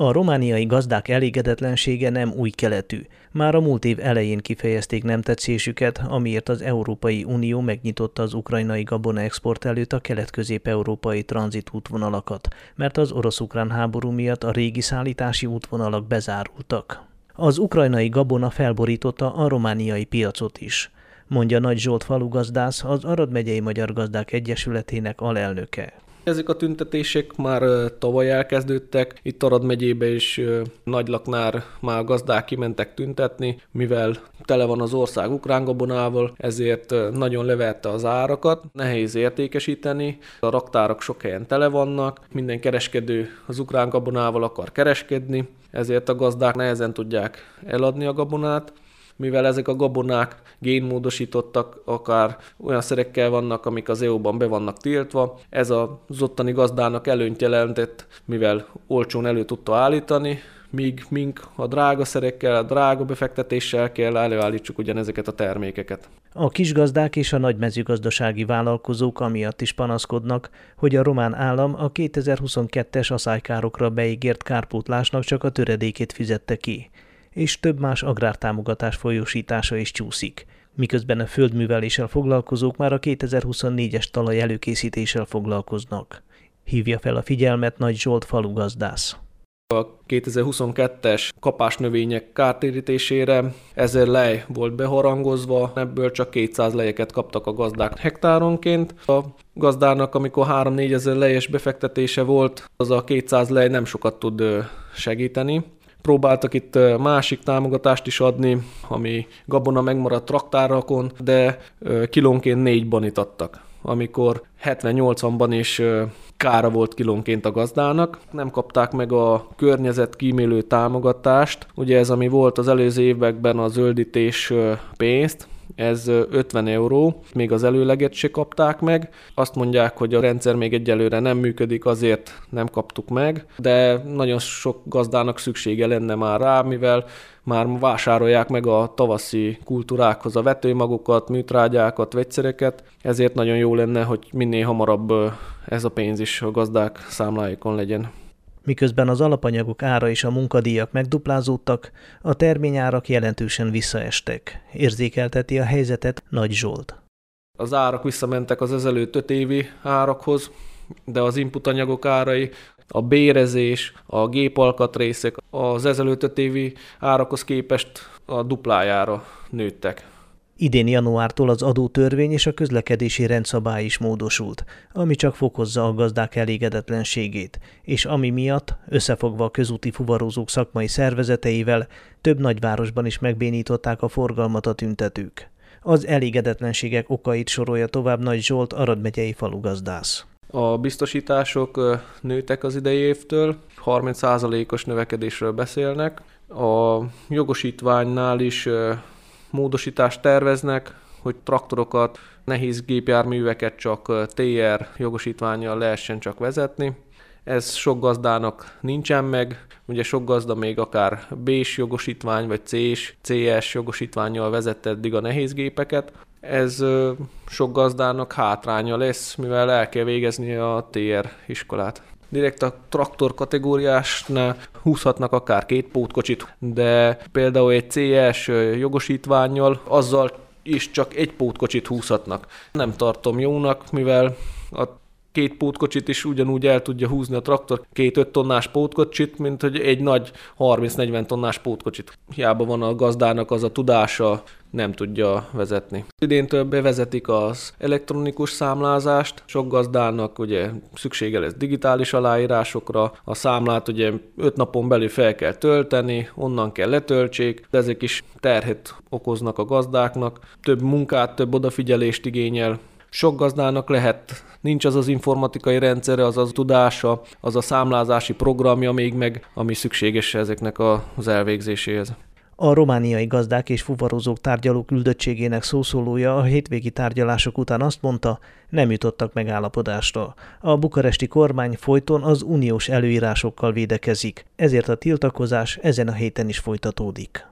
A romániai gazdák elégedetlensége nem új keletű. Már a múlt év elején kifejezték nem tetszésüket, amiért az Európai Unió megnyitotta az ukrajnai gabona export előtt a kelet-közép-európai tranzitútvonalakat, mert az orosz-ukrán háború miatt a régi szállítási útvonalak bezárultak. Az ukrajnai gabona felborította a romániai piacot is, mondja Nagy Zsolt falugazdász, az Arad megyei Magyar Gazdák Egyesületének alelnöke. Ezek a tüntetések már tavaly elkezdődtek. Itt Arad megyébe is Nagylaknár már gazdák kimentek tüntetni, mivel tele van az ország ukrán gabonával, ezért nagyon levette az árakat, nehéz értékesíteni, a raktárak sok helyen tele vannak, minden kereskedő az ukrán gabonával akar kereskedni, ezért a gazdák nehezen tudják eladni a gabonát, mivel ezek a gabonák génmódosítottak, akár olyan szerekkel vannak, amik az EU-ban be vannak tiltva. Ez az ottani gazdának előnyt jelentett, mivel olcsón elő tudta állítani, míg mink a drága szerekkel, a drága befektetéssel kell előállítsuk ugyanezeket a termékeket. A kisgazdák és a nagy mezőgazdasági vállalkozók amiatt is panaszkodnak, hogy a román állam a 2022-es aszálykárokra beígért kárpótlásnak csak a töredékét fizette ki és több más agrártámogatás folyósítása is csúszik, miközben a földműveléssel foglalkozók már a 2024-es talaj előkészítéssel foglalkoznak. Hívja fel a figyelmet Nagy Zsolt falugazdász. A 2022-es kapásnövények kártérítésére ezer lej volt beharangozva, ebből csak 200 lejeket kaptak a gazdák hektáronként. A gazdának, amikor 3-4 ezer lejes befektetése volt, az a 200 lej nem sokat tud segíteni. Próbáltak itt másik támogatást is adni, ami gabona megmaradt traktárakon, de kilónként négy banit adtak amikor 70-80-ban is kára volt kilónként a gazdának. Nem kapták meg a környezet kímélő támogatást. Ugye ez, ami volt az előző években a zöldítés pénzt, ez 50 euró, még az előleget se kapták meg. Azt mondják, hogy a rendszer még egyelőre nem működik, azért nem kaptuk meg, de nagyon sok gazdának szüksége lenne már rá, mivel már vásárolják meg a tavaszi kultúrákhoz a vetőmagokat, műtrágyákat, vegyszereket, ezért nagyon jó lenne, hogy minél hamarabb ez a pénz is a gazdák számláikon legyen. Miközben az alapanyagok ára és a munkadíjak megduplázódtak, a terményárak jelentősen visszaestek. Érzékelteti a helyzetet Nagy Zsolt. Az árak visszamentek az ezelőtt öt évi árakhoz, de az inputanyagok árai, a bérezés, a gépalkatrészek az ezelőtt öt évi árakhoz képest a duplájára nőttek. Idén januártól az adótörvény és a közlekedési rendszabály is módosult, ami csak fokozza a gazdák elégedetlenségét, és ami miatt, összefogva a közúti fuvarozók szakmai szervezeteivel, több nagyvárosban is megbénították a forgalmat a tüntetők. Az elégedetlenségek okait sorolja tovább Nagy Zsolt Arad megyei falugazdász. A biztosítások nőtek az idei évtől, 30%-os növekedésről beszélnek. A jogosítványnál is módosítást terveznek, hogy traktorokat, nehéz gépjárműveket csak TR jogosítványjal lehessen csak vezetni. Ez sok gazdának nincsen meg, ugye sok gazda még akár B-s jogosítvány vagy C-s, CS jogosítványjal vezette eddig a nehéz gépeket. Ez sok gazdának hátránya lesz, mivel el kell végezni a TR iskolát direkt a traktor kategóriásnál húzhatnak akár két pótkocsit, de például egy CS jogosítványjal azzal is csak egy pótkocsit húzhatnak. Nem tartom jónak, mivel a két pótkocsit is ugyanúgy el tudja húzni a traktor, két 5 tonnás pótkocsit, mint hogy egy nagy 30-40 tonnás pótkocsit. Hiába van a gazdának az a tudása, nem tudja vezetni. Idéntől bevezetik az elektronikus számlázást, sok gazdának ugye szüksége lesz digitális aláírásokra, a számlát ugye 5 napon belül fel kell tölteni, onnan kell letöltsék, de ezek is terhet okoznak a gazdáknak, több munkát, több odafigyelést igényel, sok gazdának lehet, nincs az az informatikai rendszere, az az tudása, az a számlázási programja még meg, ami szükséges ezeknek az elvégzéséhez. A romániai gazdák és fuvarozók tárgyaló küldöttségének szószólója a hétvégi tárgyalások után azt mondta, nem jutottak megállapodásra. A bukaresti kormány folyton az uniós előírásokkal védekezik, ezért a tiltakozás ezen a héten is folytatódik.